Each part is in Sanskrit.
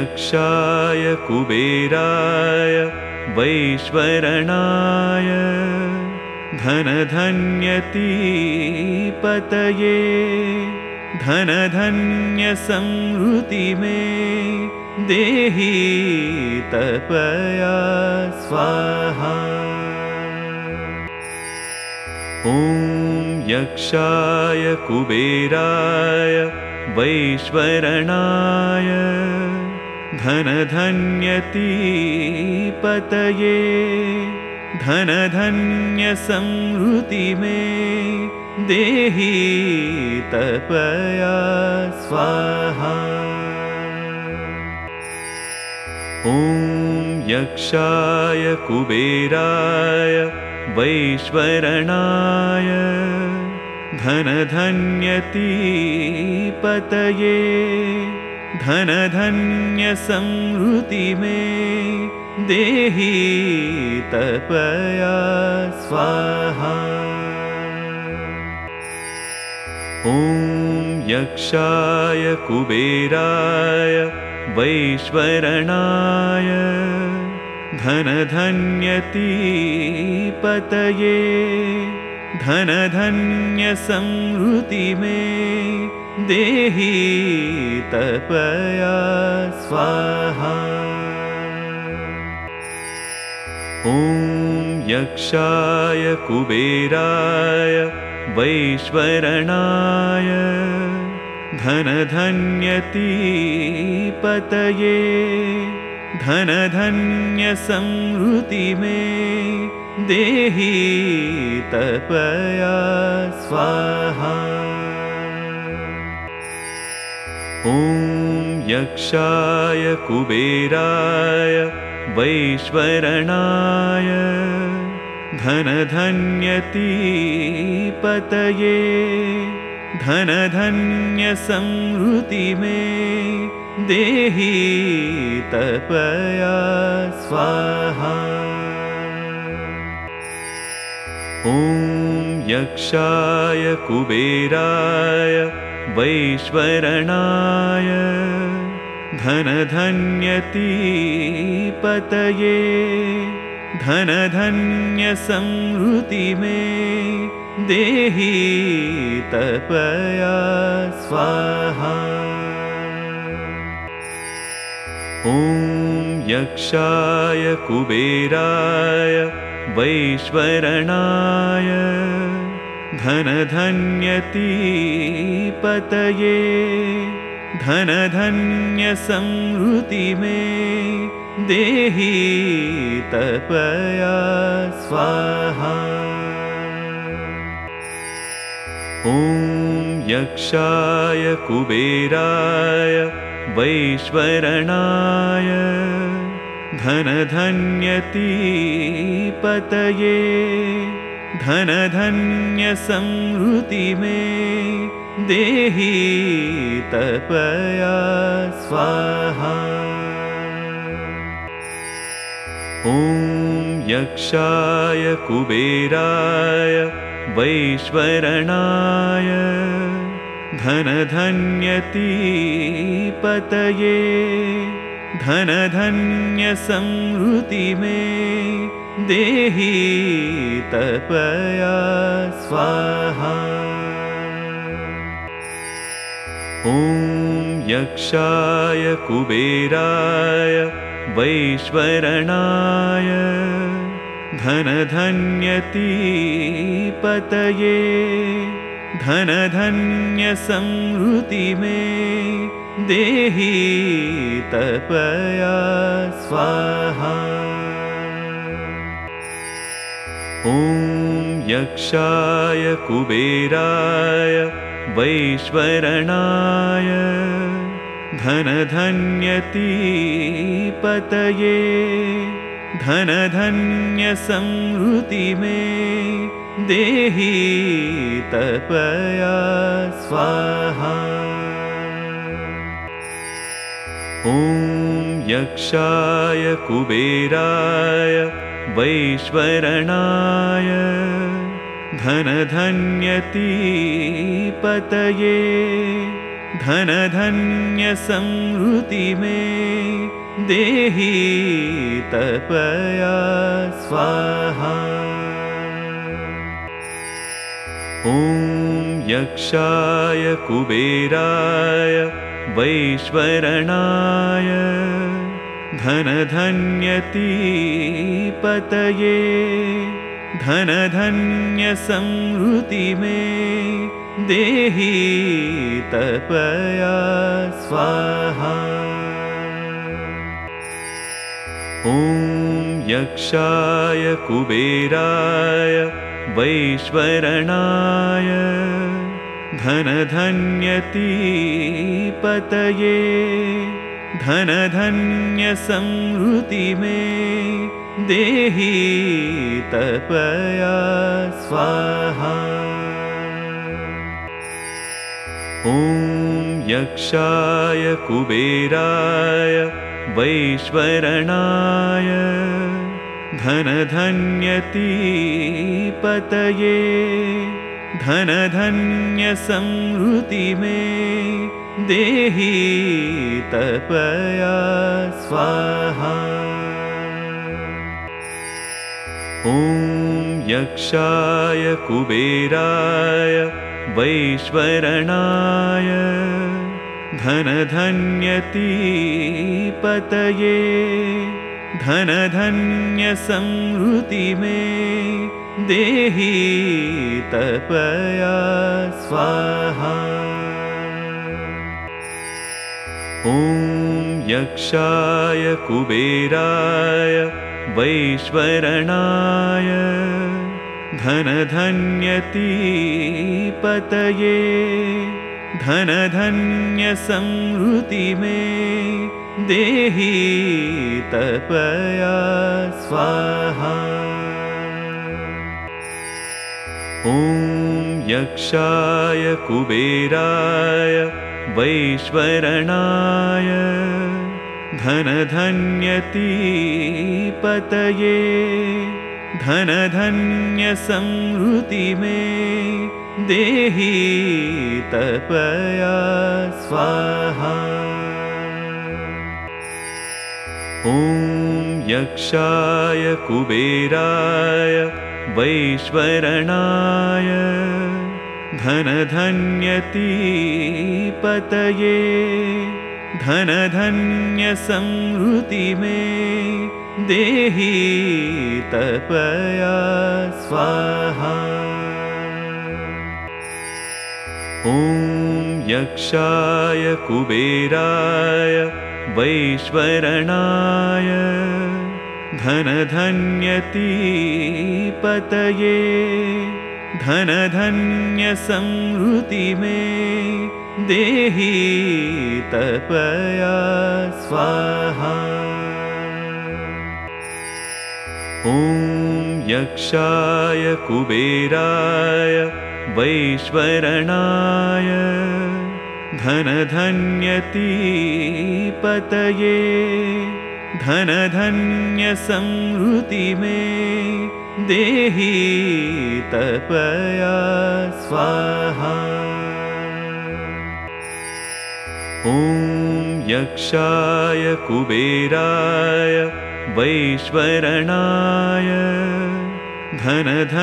यक्षाय कुबेराय वैश्वरणाय धनधन्यतीपतये धनधन्यसंहृति मे देहि तपया स्वाहा। ॐ यक्षाय कुबेराय वैश्वरणाय धनधन्यतीपतये धनधन्यसंहृति मे देहि तपया स्वाहा। ॐ यक्षाय कुबेराय वैश्वरणाय धनधन्यतीपतये धनधन्यसंहृति मे देहि तपया स्वाहा। ॐ यक्षाय कुबेराय वैश्वरणाय धनधन्यतीपतये धनधन्यसंहृति मे देहि तपया स्वाहा। ॐ यक्षाय कुबेराय वैश्वरणाय धनधन्यतीपतये धनधन्यसंहृति मे देहि तपया स्वाहा ॐ यक्षाय कुबेराय वैश्वरणाय धनधन्यतीपतये धनधन्यसंहृति मे देहि तपया स्वाहा। ॐ यक्षाय कुबेराय वैश्वरणाय धनधन्यतीपतये धनधन्यसंहृति मे देहि तपया स्वाहा। ॐ यक्षाय कुबेराय वैश्वरणाय धनधन्यतीपतये धनधन्यसंहृति मे देहि तपया स्वाहा। ॐ यक्षाय कुबेराय वैश्वरणाय धनधन्यतीपतये धनधन्यसंहृति मे देहि तपया स्वाहा। ॐ यक्षाय कुबेराय वैश्वरणाय धनधन्यतीपतये धनधन्यसंहृति मे देहि तपया स्वाहा। ॐ यक्षाय कुबेराय वैश्वरणाय धनधन्यतीपतये धनधन्यसंहृति मे देहि तपया स्वाहा ॐ यक्षाय कुबेराय वैश्वरणाय धनधन्यतीपतये धनधन्यसंहृति मे देहि तपया स्वाहा। ॐ यक्षाय कुबेराय वैश्वरणाय धनधन्यतीपतये धनधन्यसंहृति मे देहि तपया स्वाहा। ॐ यक्षाय कुबेराय वैश्वरणाय धनधन्यतीपतये धनधन्यसंहृति मे देहि तपया स्वाहा। ॐ यक्षाय कुबेराय वैश्वरणाय धनधन्यतीपतये धनधन्यसंहृति मे देहि तपया स्वाहा। ॐ यक्षाय कुबेराय वैश्वरणाय धनधन्यतीपतये धनधन्यसंहृति मे देहि तपया स्वाहा। ॐ यक्षाय कुबेराय वैश्वरणाय धनधन्यतीपतये धनधन्यसंहृति मे देहि तपया स्वाहा ॐ यक्षाय कुबेराय वैश्वरणाय धनधन्यतीपतये धनधन्यसंहृति मे देहि तपया स्वाहा। ॐ यक्षाय कुबेराय वैश्वरणाय धनधन्यतीपतये धनधन्यसंहृति मे देहि तपया स्वाहा। ॐ यक्षाय कुबेराय वैश्वरणाय धनधन्यतीपतये धनधन्यसंहृति मे देहि तपया स्वाहा। ॐ यक्षाय कुबेराय वैश्वरणाय धनधन्यतीपतये धनधन्यसंहृति मे देहि तपया स्वाहा। ॐ यक्षाय कुबेराय वैश्वरणाय धनधन्यतीपतये धनधन्यसंहृति मे देहि तपया स्वाहा। ॐ यक्षाय कुबेराय वैश्वरणाय धनधन्यतीपतये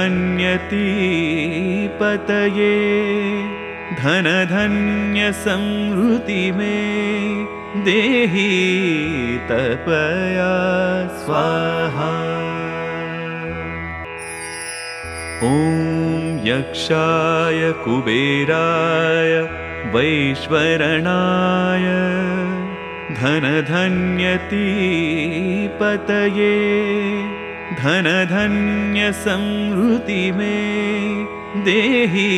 धनधन्यसंहृति मे देहि तपया स्वाहा ॐ यक्षाय कुबेराय वैश्वरणाय धनधन्यतीपतये धनधन्यसंहृति मे देहि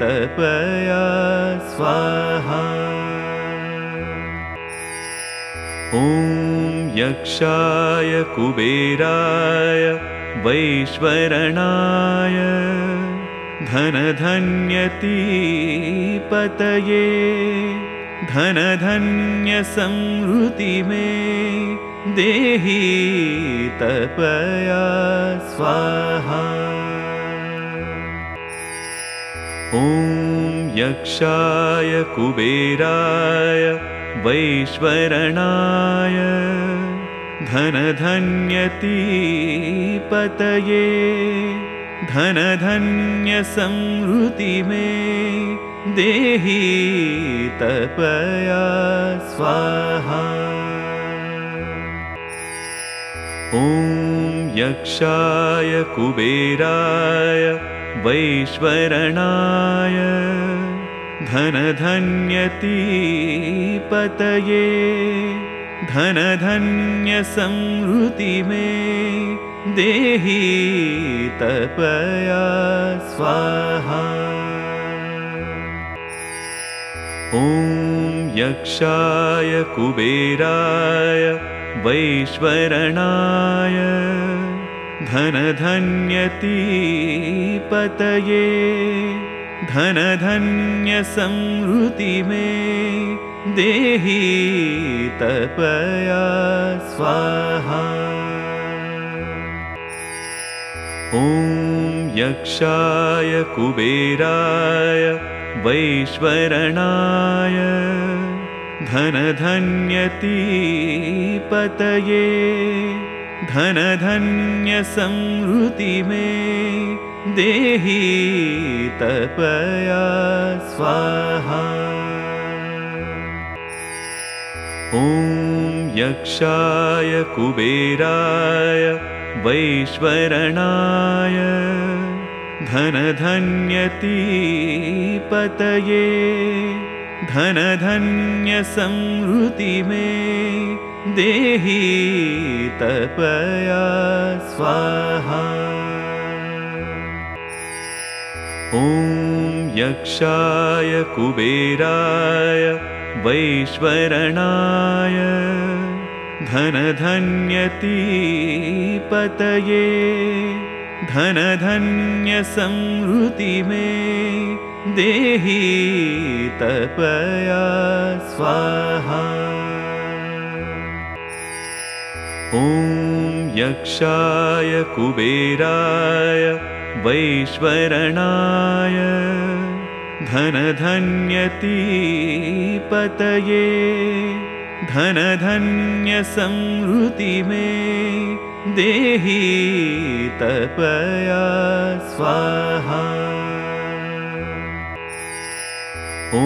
तपया स्वाहा। ॐ यक्षाय कुबेराय वैश्वरणाय धनधन्यतीपतये धनधन्यसंहृति मे देहि तपया स्वाहा। ॐ यक्षाय कुबेराय वैश्वरणाय धनधन्यतीपतये धनधन्यसंहृति मे देहि तपया स्वाहा। ॐ यक्षाय कुबेराय वैश्वरणाय धनधन्यतीपतये धनधन्यसंहृति मे देहि तपया स्वाहा। ॐ यक्षाय कुबेराय वैश्वरणाय धनधन्यतीपतये धनधन्यसंहृति मे देहि तपया स्वाहा। ॐ यक्षाय कुबेराय वैश्वरणाय धनधन्यतीपतये धनधन्यसंहृति मे देहि तपया स्वाहा ॐ यक्षाय कुबेराय वैश्वरणाय धनधन्यतीपतये धनधन्यसंहृति मे देहि तपया स्वाहा। ॐ यक्षाय कुबेराय वैश्वरणाय धनधन्यतीपतये धनधन्यसंहृति मे देहि तपया स्वाहा। ॐ यक्षाय कुबेराय वैश्वरणाय धनधन्यतीपतये धनधन्यसंहृति मे देहि तपया स्वाहा। ॐ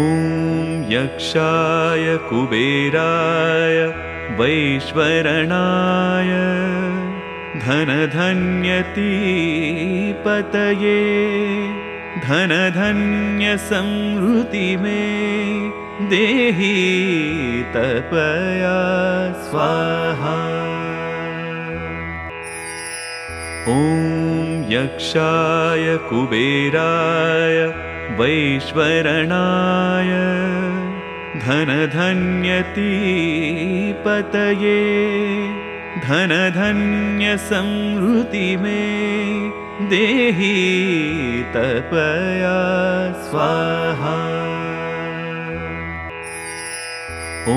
यक्षाय कुबेराय वैश्वरणाय धनधन्यतीपतये धनधन्यसंहृति मे देहि तपया स्वाहा। ॐ यक्षाय कुबेराय वैश्वरणाय धनधन्यतीपतये धनधन्यसंहृति मे देहि तपया स्वाहा। ॐ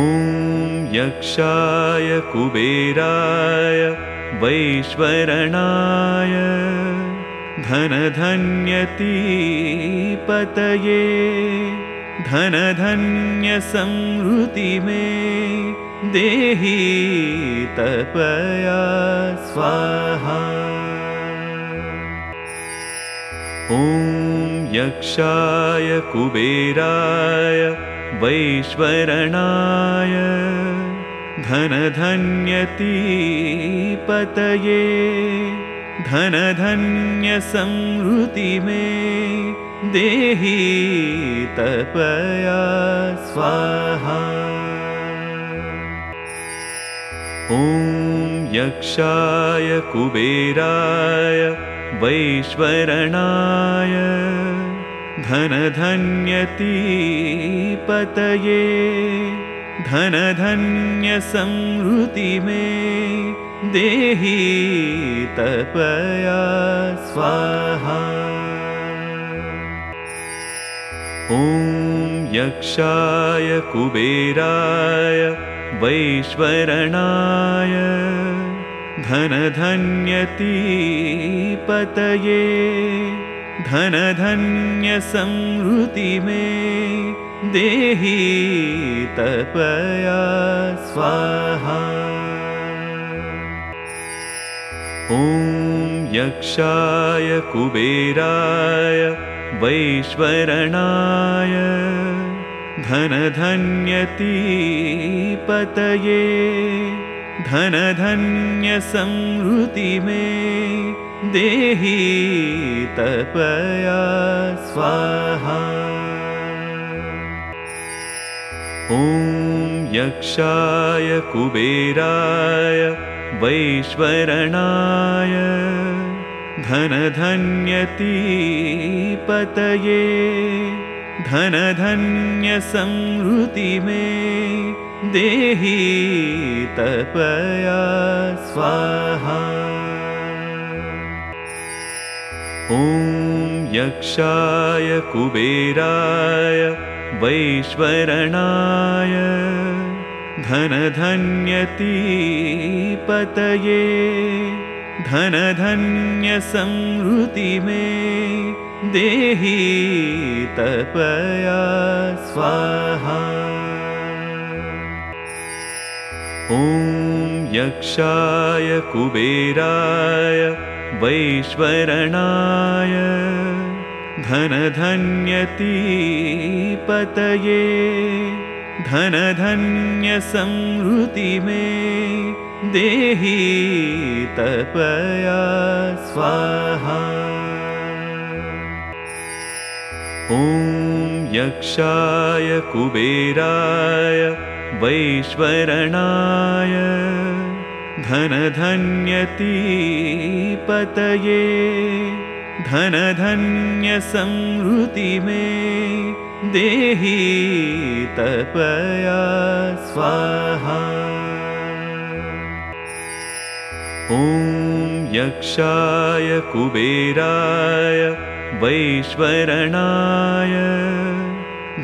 यक्षाय कुबेराय वैश्वरणाय धनधन्यतीपतये धनधन्यसंहृति मे देहि तपया स्वाहा ॐ यक्षाय कुबेराय वैश्वरणाय धनधन्यतीपतये धनधन्यसंहृति मे देहि तपया स्वाहा। ॐ यक्षाय कुबेराय वैश्वरणाय धनधन्यतीपतये धनधन्यसंहृति मे देहि तपया स्वाहा। ॐ यक्षाय कुबेराय वैश्वरणाय धनधन्यतीपतये धनधन्यसंहृति मे देहि तपया स्वाहा। ॐ यक्षाय कुबेराय वैश्वरणाय धनधन्यतीपतये धनधन्यसंहृति मे देहि तपया स्वाहा। ॐ यक्षाय कुबेराय वैश्वरणाय धनधन्यतीपतये धनधन्यसंहृति मे देहि तपया स्वाहा। ॐ यक्षाय कुबेराय वैश्वरणाय धनधन्यतीपतये धनधन्यसंहृति मे देहि तपया स्वाहा ॐ यक्षाय कुबेराय वैश्वरणाय धनधन्यतीपतये धनधन्यसंहृति मे देहि तपया स्वाहा। ॐ यक्षाय कुबेराय वैश्वरणाय धनधन्यतीपतये धनधन्यसंहृति मे देहि तपया स्वाहा। ॐ यक्षाय कुबेराय वैश्वरणाय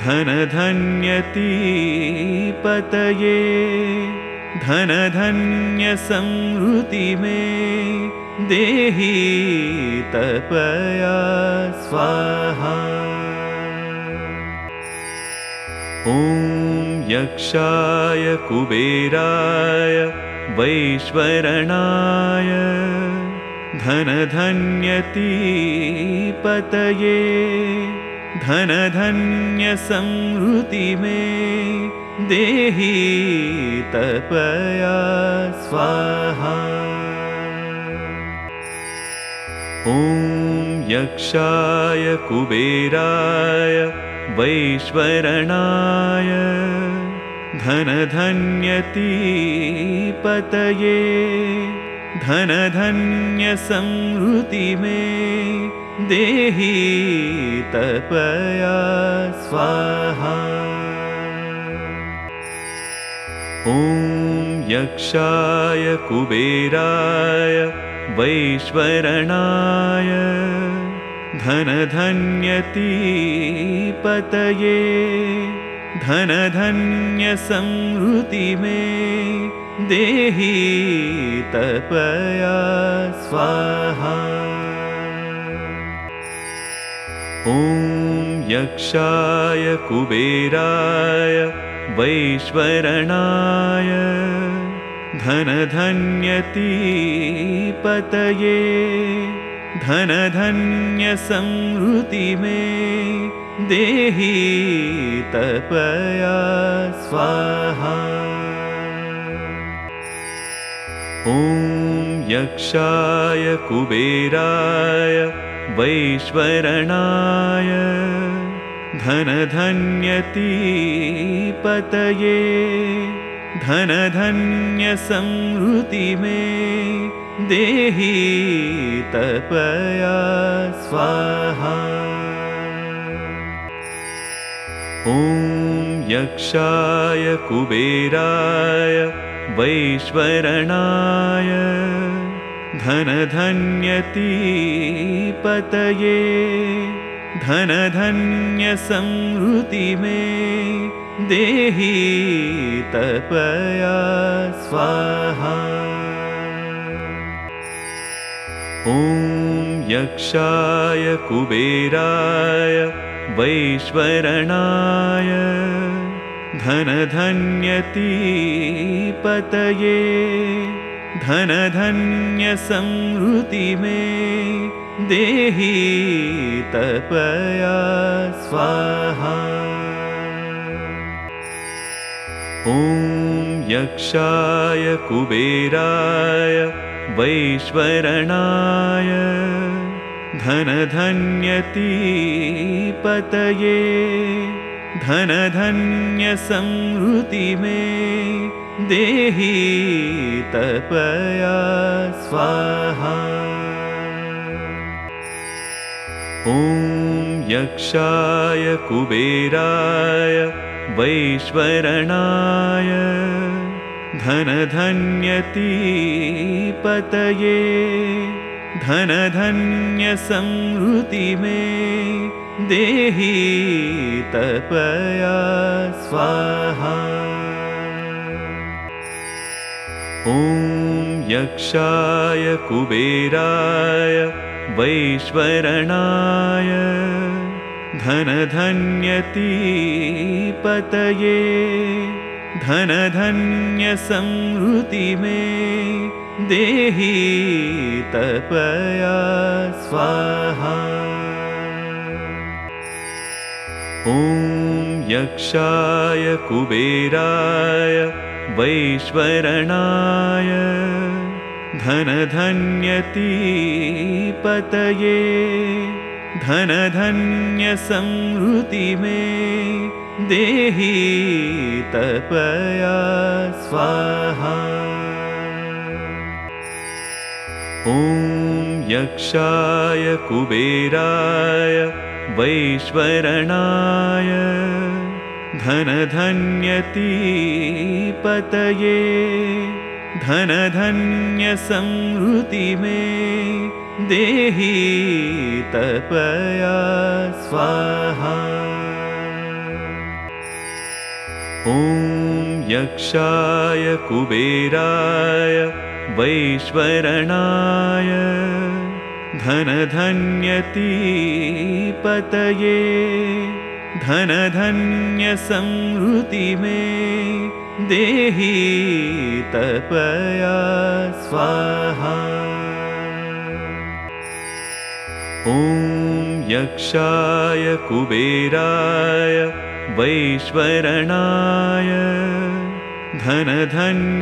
धनधन्यतीपतये धनधन्यसंहृति मे देहि तपया स्वाहा। ॐ यक्षाय कुबेराय वैश्वरणाय धनधन्यतीपतये धनधन्यसंहृति मे देहि तपया स्वाहा। ॐ यक्षाय कुबेराय वैश्वरणाय धनधन्यतीपतये धनधन्यसंहृति मे देहि तपया स्वाहा। ॐ यक्षाय कुबेराय वैश्वरणाय धनधन्यतीपतये धनधन्यसंहृति मे देहि तपया स्वाहा ॐ यक्षाय कुबेराय वैश्वरणाय धनधन्यतीपतये धनधन्यसंहृति मे देहि तपया स्वाहा। ॐ यक्षाय कुबेराय वैश्वरणाय धनधन्यतीपतये धनधन्यसंहृति मे देहि तपया स्वाहा। ॐ यक्षाय कुबेराय वैश्वरणाय धनधन्यतीपतये धनधन्यसंहृति मे देहि तपया स्वाहा। ॐ यक्षाय कुबेराय वैश्वरणाय धनधन्यतीपतये धनधन्यसंहृति मे देहि तपया स्वाहा। ॐ यक्षाय कुबेराय वैश्वरणाय धनधन्यतीपतये धनधन्यसंहृति मे देहि तपया स्वाहा। ॐ यक्षाय कुबेराय वैश्वरणाय धनधन्यतीपतये धनधन्यसंहृति मे देहि तपया स्वाहा ॐ यक्षाय कुबेराय वैश्वरणाय धनधन्यतीपतये धनधन्यसंहृति मे देहि तपया स्वाहा। ॐ यक्षाय कुबेराय वैश्वरणाय धनधन्यतीपतये धनधन्यसंहृति मे देहि तपया स्वाहा। ॐ यक्षाय कुबेराय वैश्वरणाय धनधन्यतीपतये धनधन्यसंहृति मे देहि तपया स्वाहा। ॐ यक्षाय कुबेराय वैश्वरणाय धनधन्यतीपतये धनधन्यसंहृति मे देहि तपया स्वाहा। ॐ यक्षाय कुबेराय वैश्वरणाय धनधन्यतीपतये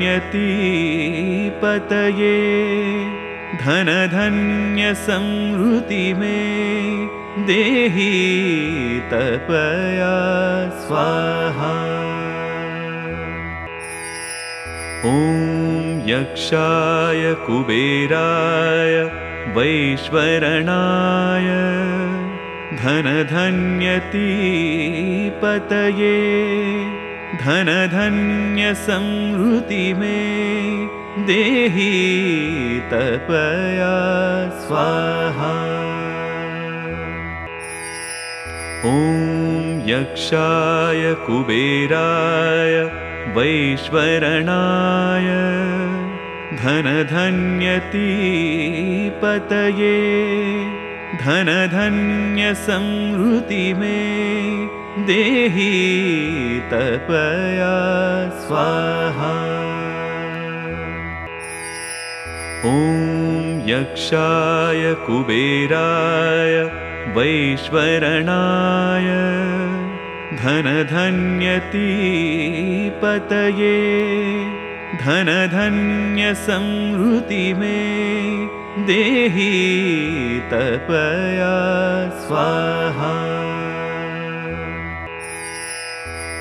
धनधन्यसंहृति मे देहि तपया स्वाहा। ॐ यक्षाय कुबेराय वैश्वरणाय धनधन्यतीपतये धनधन्यसंहृति मे देहि तपया स्वाहा ॐ यक्षाय कुबेराय वैश्वरणाय धनधन्यतीपतये धनधन्यसंहृति मे देहि तपया स्वाहा। ॐ यक्षाय कुबेराय वैश्वरणाय धनधन्यतीपतये धनधन्यसंहृति मे देहि तपया स्वाहा।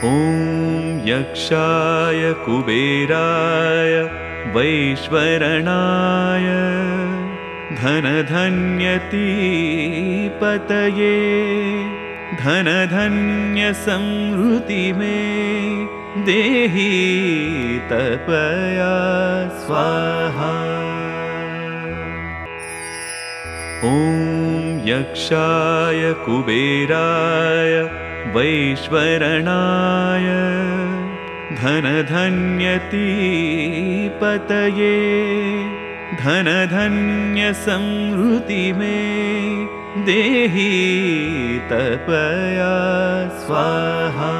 ॐ यक्षाय कुबेराय वैश्वरणाय धनधन्यतीपतये धनधन्यसंहृति मे देहि तपया स्वाहा। ॐ यक्षाय कुबेराय वैश्वरणाय धनधन्यतीपतये धनधन्यसंहृति मे देहि तपया स्वाहा।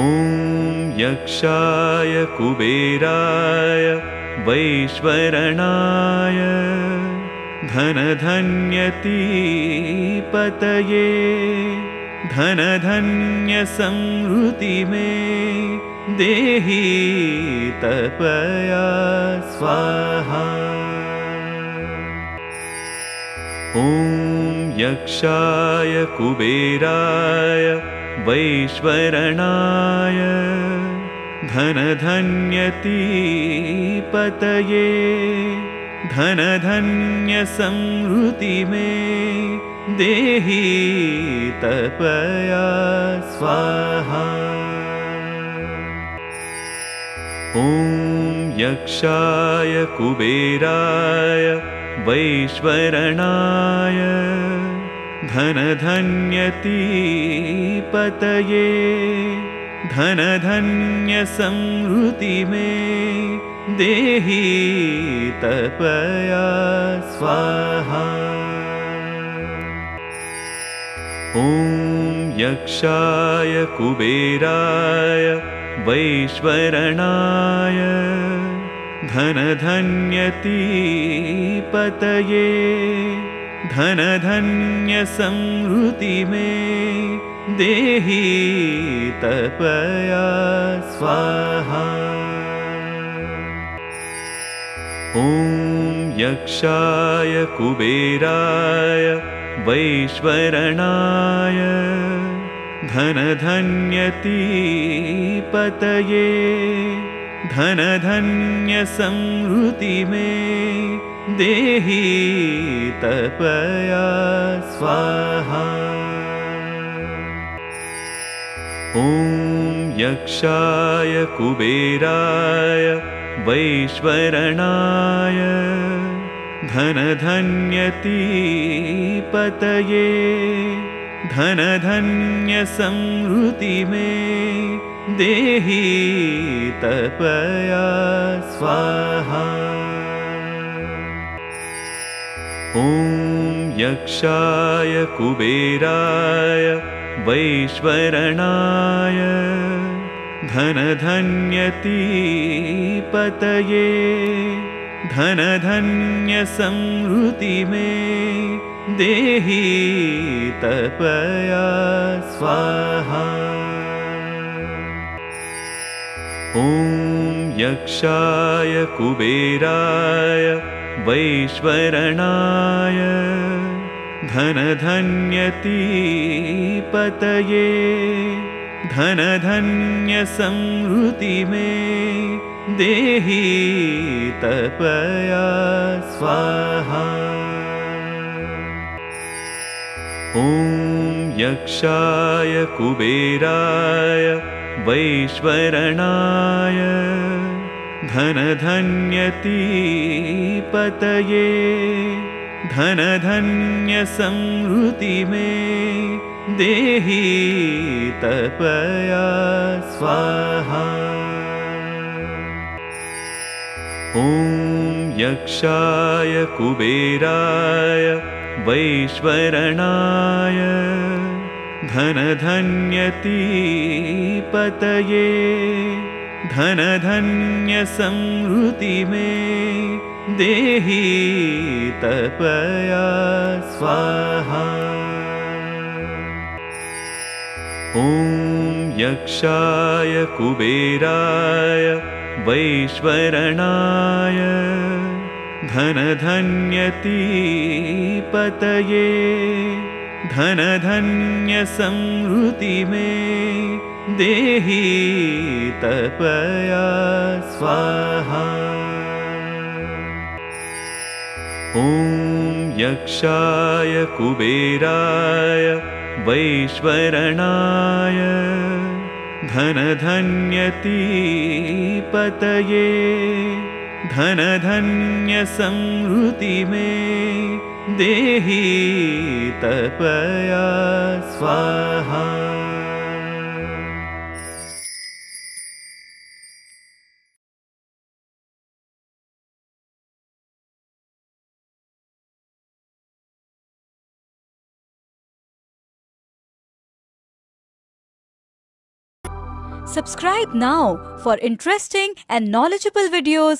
ॐ यक्षाय कुबेराय वैश्वरणाय धनधन्यतीपतये धनधन्यसंहृति मे देहि तपया स्वाहा। ॐ यक्षाय कुबेराय वैश्वरणाय धनधन्यतीपतये धनधन्यसंहृति मे देहि तपया स्वाहा ॐ यक्षाय कुबेराय वैश्वरणाय धनधन्यतीपतये धनधन्यसंहृति मे देहि तपया स्वाहा। ॐ यक्षाय कुबेराय वैश्वरणाय धनधन्यतीपतये धनधन्यसंहृति मे देहि तपया स्वाहा। ॐ यक्षाय कुबेराय वैश्वरणाय धनधन्यतीपतये धनधन्यसंहृति मे देहि तपया स्वाहा। ॐ यक्षाय कुबेराय वैश्वरणाय धनधन्यतीपतये धनधन्यसंहृति मे देहि तपया स्वाहा। ॐ यक्षाय कुबेराय वैश्वरणाय धनधन्यतीपतये धनधन्यसंहृति मे देहि तपया स्वाहा। ॐ यक्षाय कुबेराय वैश्वरणाय धनधन्यतीपतये धनधन्यसंहृति मे देहि तपया स्वाहा ॐ यक्षाय कुबेराय वैश्वरणाय धनधन्यतीपतये धनधन्यसंहृति मे देहि तपया स्वाहा। ॐ यक्षाय कुबेराय वैश्वरणाय धनधन्यतीपतये धनधन्यसंहृति मे देहि तपया स्वाहा। ॐ यक्षाय कुबेराय वैश्वरणाय धनधन्यतीपतये धनधन्यसंहृति मे देहि तपया स्वाहा। ॐ यक्षाय कुबेराय वैश्वरणाय धनधन्यतीपतये धन धन्य संति में देहि तपया स्वाहा Subscribe now for interesting and knowledgeable videos